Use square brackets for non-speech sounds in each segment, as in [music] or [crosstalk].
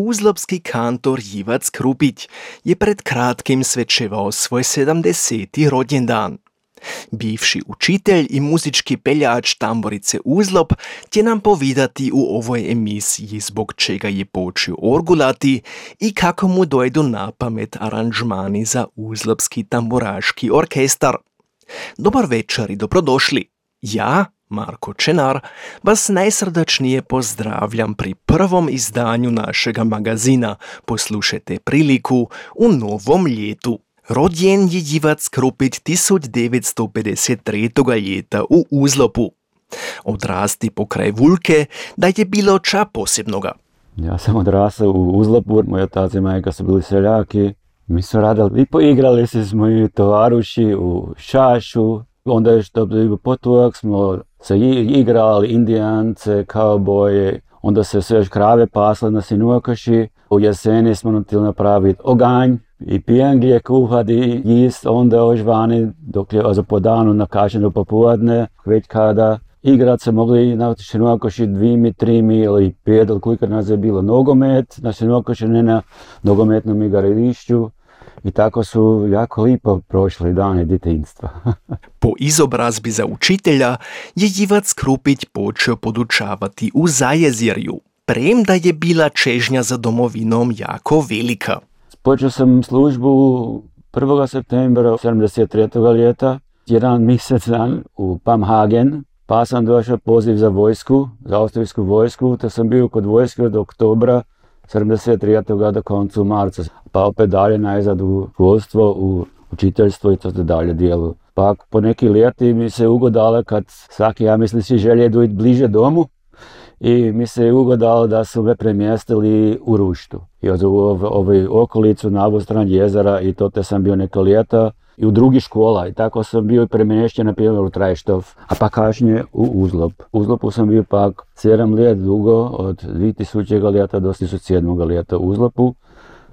Úzlobský kantor Jivac Krupiť je pred krátkým svečeval svoj 70. rodendan. Bivši učitelj i muzički peljač tamborice Uzlop će nam povidati u ovoj emisiji zbog čega je počeo orgulati i kako mu dojdu na pamet aranžmani za Uzlopski tamboraški orkestar. Dobar večer i dobrodošli. Ja, Marko Čenar, vas najsrdačnije pozdravljam pri prvom izdanju našega magazina. Poslušajte priliku u novom ljetu. Rodjen je Jivac Krupit 1953. leta u Uzlopu. Odrasti pokraj Vulke, da je bilo ča posebnoga. Ja sam odrastao u Uzlopu, moja taca i majka su bili seljaki. Mi su radili i poigrali se s moji tovaruši u šašu. Onda je što je potuak smo se igrali indijance, kauboje. Onda se sve još krave pasle na sinuakaši. U jeseni smo natili napraviti oganj i pijen kuhati i jist onda još vani dok je za po danu nakaženo popodne, već kada igrat se mogli na Šinokoši dvimi, trimi ili pet, ili koliko nas je bilo nogomet, na Šinokoši ne na nogometnom igrališću. I tako su jako lipo prošli dane djetinstva. [laughs] po izobrazbi za učitelja je Jivac Krupić počeo podučavati u Zajezirju, premda je bila čežnja za domovinom jako velika. Počeo sam službu 1. septembra 73. ljeta, jedan mjesec dan u Pamhagen, pa sam došao poziv za vojsku, za austrijsku vojsku, te sam bio kod vojske od oktobra 73. do koncu marca, pa opet dalje najzad u školstvo, u učiteljstvo i to dalje dijelu. Pa po neki ljeti mi se ugodalo kad svaki, ja mislim, svi želje doći bliže domu, i mi se je ugodalo da su me premjestili u Ruštu. I od ovoj okolicu na ovu stran jezera i to te sam bio neko ljeta i u drugi škola i tako sam bio premješten na primjer u Trajštov, a pa kasnije u Uzlop. U Uzlopu sam bio pak 7 let dugo, od 2000. ljeta do 2007. ljeta u Uzlopu,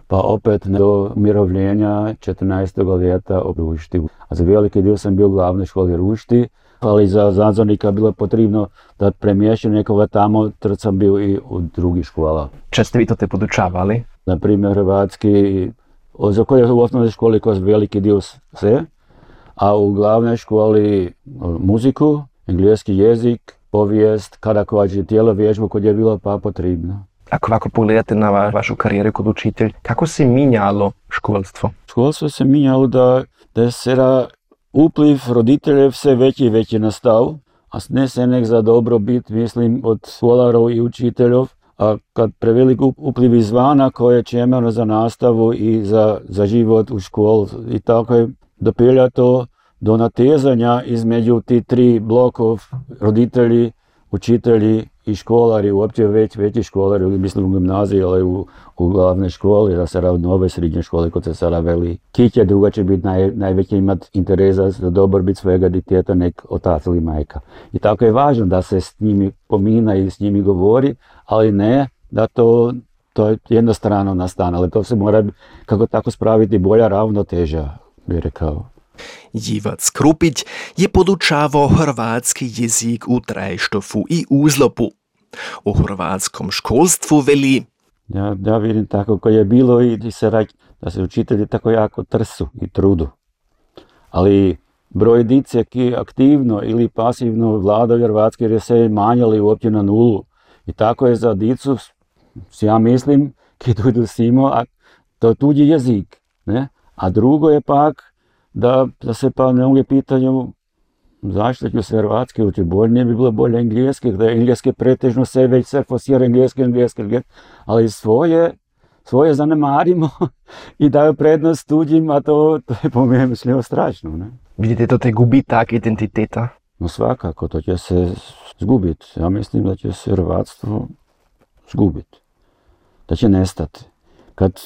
pa opet do umirovljenja 14. ljeta u Rušti. A za veliki dio sam bio u glavnoj školi Rušti, ali za nadzornika bilo potrebno da premješću nekoga tamo, tad sam bio i u drugih škola. Če ste vi to te podučavali? Na primjer hrvatski, za koje u osnovnoj školi kroz veliki dio sve, a u glavnoj školi muziku, engleski jezik, povijest, kada kođe tijelo vježbu kod je bilo pa potrebno. Ako ovako pogledate na vašu karijeru kod učitelj, kako se minjalo školstvo? Školstvo se minjalo da, da se Upliv roditeljev se veći i veći nastav, a nek za dobrobit, mislim, od školarov i učiteljov, a kad prevelik upliv izvana koje čemeno za nastavu i za, za život u školu i tako je dopelja to do natezanja između ti tri blokov roditelji, učitelji i školari, uopće već veći školari, mislim u gimnaziji, ali u, u glavnoj školi, da se radi nove srednje škole, kod se sada veli. Kiće druga će biti naj, najveće imat interesa za dobrobit svojega diteta nek otac ili majka. I tako je važno da se s njimi pomina i s njimi govori, ali ne da to to je jednostrano nastane, ali to se mora kako tako spraviti bolja ravnoteža, bi rekao. Jivac Krupić je podučavao hrvatski jezik u Trajštofu i Uzlopu. U hrvatskom školstvu veli ja, ja vidim tako koje je bilo i se rać, da se učitelji tako jako trsu i trudu. Ali broj dice ki aktivno ili pasivno vladaju hrvatski jer je se manjali uopće na nulu. I tako je za dicu, ja mislim, ki tu simo, a to je tuđi jezik. Ne? A drugo je pak da, da se pa ne mogu pitanju zašto ću se hrvatski uči, bolje ne bi bilo bolje engleski, da je engleski pretežno se već se fosira engleski, engleski, engleski, ali svoje, svoje zanemarimo [laughs] i daju prednost tuđim, a to, to je po mene mislimo strašno. Ne? Vidite, to te gubi tak identiteta? No svakako, to će se zgubiti. Ja mislim da će se hrvatstvo zgubiti. Da će nestati. Kad,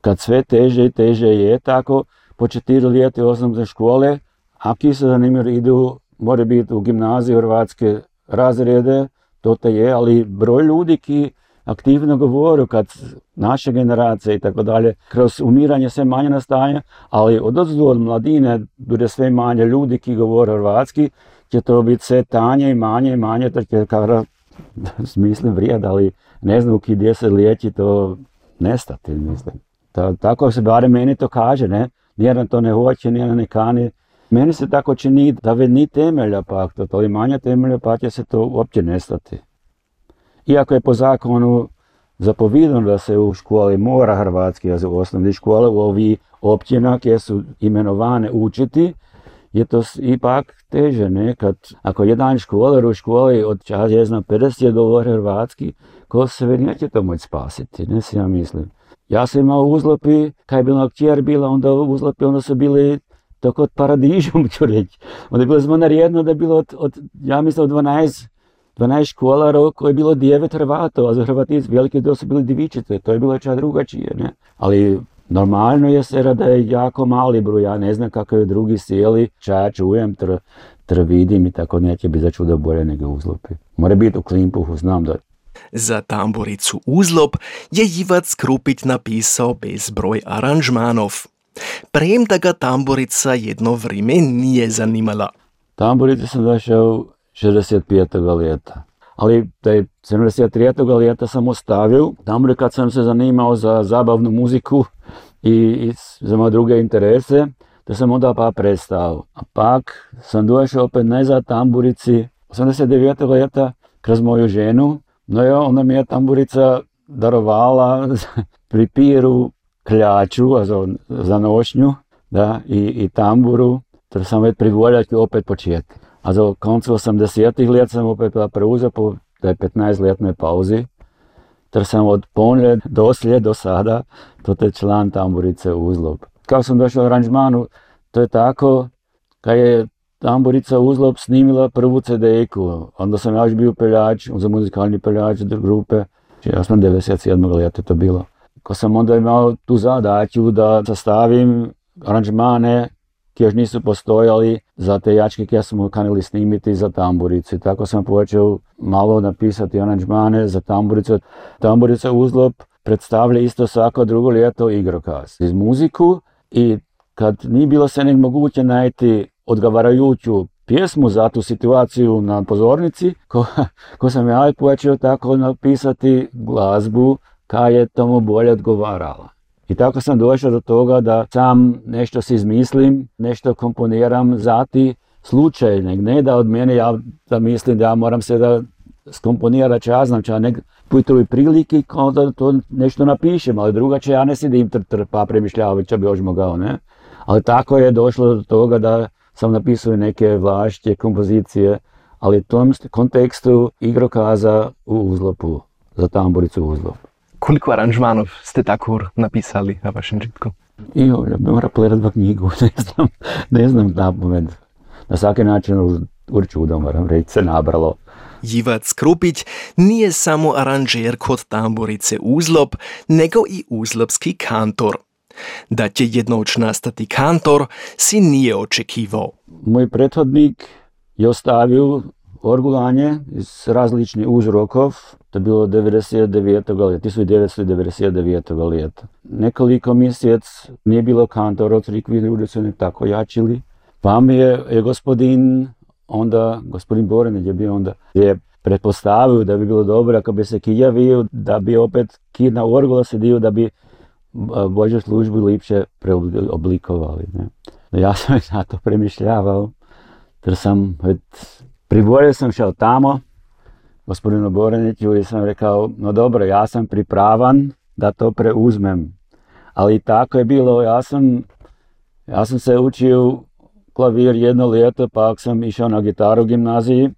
kad sve teže i teže je tako, po četiri leti osnovne škole, a ki se zanimljivo idu, mora biti u gimnaziju hrvatske razrede, to te je, ali broj ljudi ki aktivno govoru kad naše generacije i tako dalje, kroz umiranje sve manje nastaje, ali od od mladine bude sve manje ljudi ki govore hrvatski, će to biti sve tanje i manje i manje, to će kada [laughs] mislim vrijed, ali ne znam gdje se liječi, to nestati, mislim. tako se barem meni to kaže, ne? Nijedan to ne hoće, nijedan ne kani. Meni se tako čini da ve ni temelja pak, to, to manja temelja pa će se to uopće nestati. Iako je po zakonu zapovidano da se u školi mora hrvatski jezik u osnovni škole u ovi općina gdje su imenovane učiti, je to ipak teže, ne? Kad, ako jedan školar u školi od čas, ja znam, 50 govori hrvatski, ko se neće to moći spasiti, ne si ja mislim. Ja sam imao uzlopi, kad je bila kćer bila, onda uzlopi, onda su bili to kod paradižom, [laughs] ću reći. Onda je bilo zmanar jedno da je bilo od, od ja mislim, od 12 12 školara koje je bilo 9 Hrvatova, a za Hrvatici veliki dio su bili divičice, to je bilo čak drugačije, ne? Ali normalno je se da je jako mali broj, ja ne znam kako je drugi sjeli, ča čujem, tr, tr vidim i tako neće biti za čudo bolje nego uzlopi. Mora biti u Klimpuhu, znam da za tamburicu Uzlop je Jivac Krupić napisao bezbroj aranžmanov. da ga tamburica jedno vrijeme nije zanimala. Tamburica sam došao 65. ljeta. Ali taj 73. ljeta sam ostavio, tamo kad sam se zanimao za zabavnu muziku i, i za moje druge interese, da sam onda pa prestao. A pak sam došao opet nazad tamburici 89. ljeta kroz moju ženu, no jo, onda mi je tamburica darovala [laughs] pri piru kljaču, za, za nošnju, da, i, i tamburu, da sam već privoljati opet početi. A za koncu 80-ih let sam opet preuzeo po tej 15-letnej pauzi, ter sam od ponlje doslije do sada to je član tamburice Uzlob. Kako sam došao aranžmanu, to je tako, kad je tamburica Uzlob snimila prvu CD-ku, onda sam ja još bio peljač, za muzikalni peljač grupe, ja sam 97. leta to bilo. Ko sam onda imao tu zadaću da sastavim aranžmane još nisu postojali za te jačke koje smo kanili snimiti za tamburicu. Tako sam počeo malo napisati aranžmane za tamburicu. Tamburica Uzlop predstavlja isto svako drugo ljeto igrokaz iz muziku i kad nije bilo se nek moguće najti odgovarajuću pjesmu za tu situaciju na pozornici, ko, ko sam ja počeo tako napisati glazbu kaj je tomu bolje odgovarala. I tako sam došao do toga da sam nešto si izmislim, nešto komponiram za ti slučaj, ne da od mene ja da mislim da ja moram se da skomponirati, ja znam, ča nek putruj prilike da to nešto napišem, ali drugače ja ne sidim tr, tr pa premišljavati, če bi još mogao, ne. Ali tako je došlo do toga da sam napisao neke vlašće, kompozicije, ali u tom kontekstu igrokaza u uzlopu, za tamburicu u uzlopu. Koliko aranžmanov ste tako napisali na vašem žitku? Jo, ja bi morao pogledati knjigu, [laughs] ne znam, ne znam na moment. Na svaki način určudo moram reći se nabralo. Jivac Krupić nije samo aranžer kod tamburice Uzlop, nego i uzlopski kantor. Da će jednoć nastati kantor si nije očekivao. Moj prethodnik je ostavio orgulanje iz različnih uzrokov, to je bilo 99. ljeta, 1999. ljeta. Nekoliko mjesec nije bilo kantora crikvi, ljudi su ne tako jačili. Pa mi je, je gospodin, onda, gospodin Boreneć je bio onda, je pretpostavio da bi bilo dobro ako bi se kijavio, da bi opet kid na orgula sedio, da bi Božju službu lipše preoblikovali. Ne. Ja [laughs] sam na to premišljavao, jer sam Privolio sam šao tamo, gospodinu Boreniću i sam rekao, no dobro, ja sam pripravan da to preuzmem. Ali tako je bilo, ja sam, ja sam se učio klavir jedno ljeto, pa sam išao na gitaru u gimnaziji,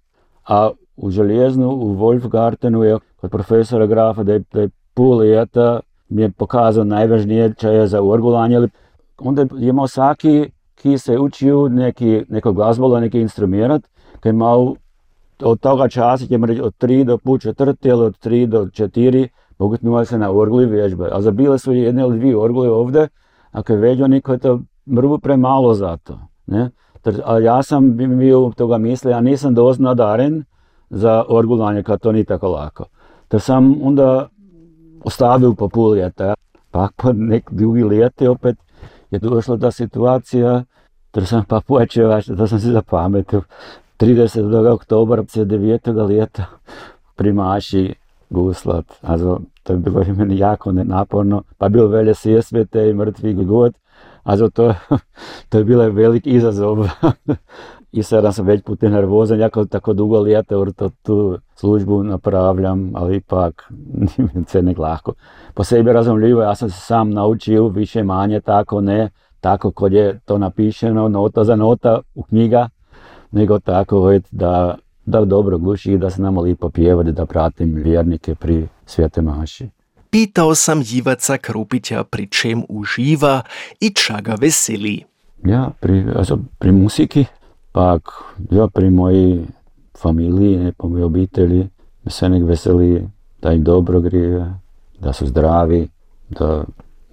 a u Željeznu, u Wolfgartenu je kod profesora Grafa da je, da je pol ljeta mi je pokazao najvažnije je za orgulanje. Onda je imao svaki ki se učio neki, neko glazbolo, neki instrument, ki imel od toga časa, ki je od 3 do pol četrti ali od 3 do 4, pogutnula se na orgli vježbe. A zabile su jedne ili dvije orgli ovdje, a kad veđo niko je to mrvu premalo za to. Ne? A ja sam bio toga misle, ja nisam dovoljno nadaren za orgulanje, kad to nije tako lako. Te sam onda ostavio po pol ljeta. Pa po nek drugi ljeti opet je došla ta situacija, da sam pa počeo, da sam se zapametio. 30. oktobra 9. leta primaši guslat. Also, to je bilo meni jako naporno. Pa bilo velje svete i mrtvi god. Also, to, [laughs] to je bilo velik izazov. [laughs] I sada sam već putem nervozan, jako tako dugo lijete to tu službu napravljam, ali ipak [laughs] se ne lako. Po sebi razumljivo, ja sam se sam naučio više manje tako ne, tako kod je to napišeno nota za nota u knjiga, nego tako da, da dobro gluši i da se nama lipo pjevati, da pratim vjernike pri svijete maši. Pitao sam Jivaca Krupića pri čem uživa i čaga veseli. Ja, pri, also, pri musiki, pak ja, pri moji familiji, ne, po mojoj obitelji, se nek veseli da im dobro grije, da su zdravi, da,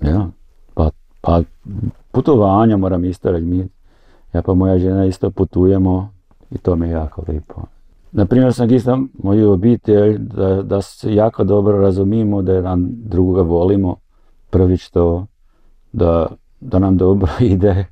ja, pa, pa putovanja moram isto reći, ja pa moja žena isto putujemo i to mi je jako lijepo. Naprimjer sam isto moju obitelj da, da se jako dobro razumimo, da jedan drugoga volimo, prvi što da, da nam dobro [laughs] ide.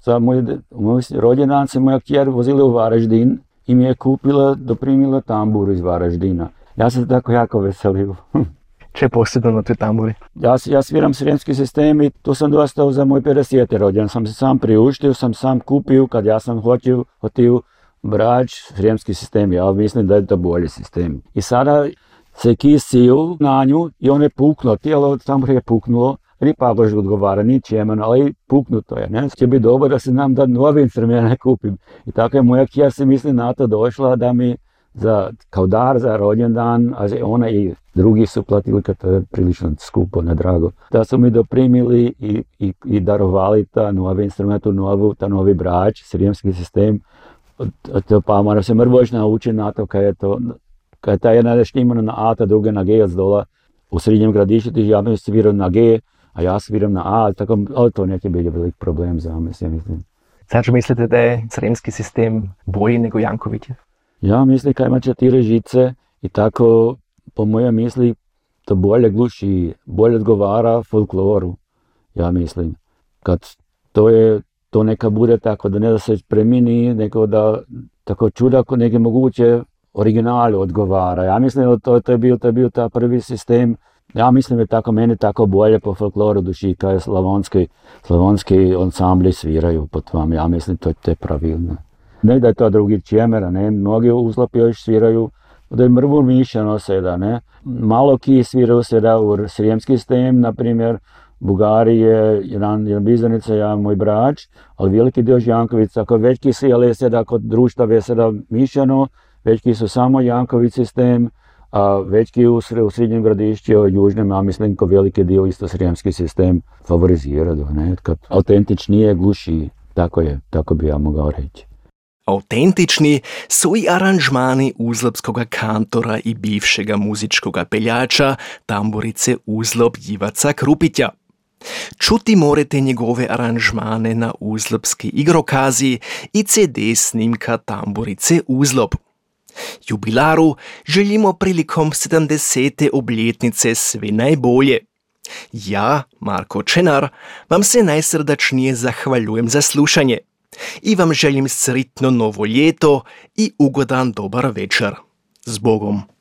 Za moj, moj rođendan se moja kjer vozila u Varaždin i mi je kupila, doprimila tamburu iz Varaždina. Ja sam tako jako veselio. [laughs] Če posebno na toj tamburi? Ja, ja sviram sremski sistem i tu sam dostao za moj 50. rođen. Sam se sam priuštio, sam sam kupio kad ja sam hoćio, hotio brač, sremski sistem. Ja mislim da je to bolji sistem. I sada se kisio na nju i on je puknuo, tijelo tambure je puknulo. Ni Pavloš odgovara, ni čemen, ali puknuto je. Ne? Će biti dobro da se nam da novi instrument kupim. I tako je moja kjer se misli na to došla da mi za, kao dar za rođendan, a ona i drugi su platili kad to je prilično skupo, nedrago. Da su mi doprimili i, i, i darovali ta novi instrumentu, novu, ta novi brač, sirijemski sistem. To pa mora se mrvoć naučiti na to kad je to, kad je ta jedna neštimana na A, ta druga na G od dola u srednjem gradištu, ti ja sviram na G, a ja sviram na A, tako, ali to neće biti velik problem za me, mislim. Znači mislite da je sremski sistem bolji nego Jankovićev? Ja mislim kad ima četiri žice i tako po moje misli to bolje gluši, bolje odgovara folkloru, ja mislim. Kad to je, to neka bude tako da ne da se premini, nego da tako čuda neke moguće originalu odgovara. Ja mislim da to, to je bio, to je bio ta prvi sistem, ja mislim da je tako meni tako bolje po folkloru duši kao slavonski, slavonski ansambli sviraju po tvom. Ja mislim to je pravilno. Ne da je to drugi čemera, ne, mnogi uzlapi još sviraju da je mrvu mišljeno seda, ne. Malo ki sviraju seda u srijemski stem, na primjer, Bugarije, jedan, jedan bizanica, ja moj brač, ali veliki dio Jankovica, ako većki si, seda kod društva je seda mišljeno, većki su samo Janković sistem, a većki u, u srednjem gradišću, južnem, a mislim ko veliki dio isto srijemski sistem favorizira, ne, kad autentičnije, gluši, tako je, tako bi ja mogao reći. Autentični su i aranžmani uzlopskog kantora i bivšega muzičkog peljača tamburice Uzlop Jivaca Krupitja. Čuti morate njegove aranžmane na uzlopski igrokazi i CD snimka tamburice Uzlop. Jubilaru želimo prilikom 70. obletnice sve najbolje. Ja, Marko Čenar, vam se najsrdačnije zahvaljujem za slušanje i vam želim sretno novo ljeto i ugodan dobar večer. S Bogom!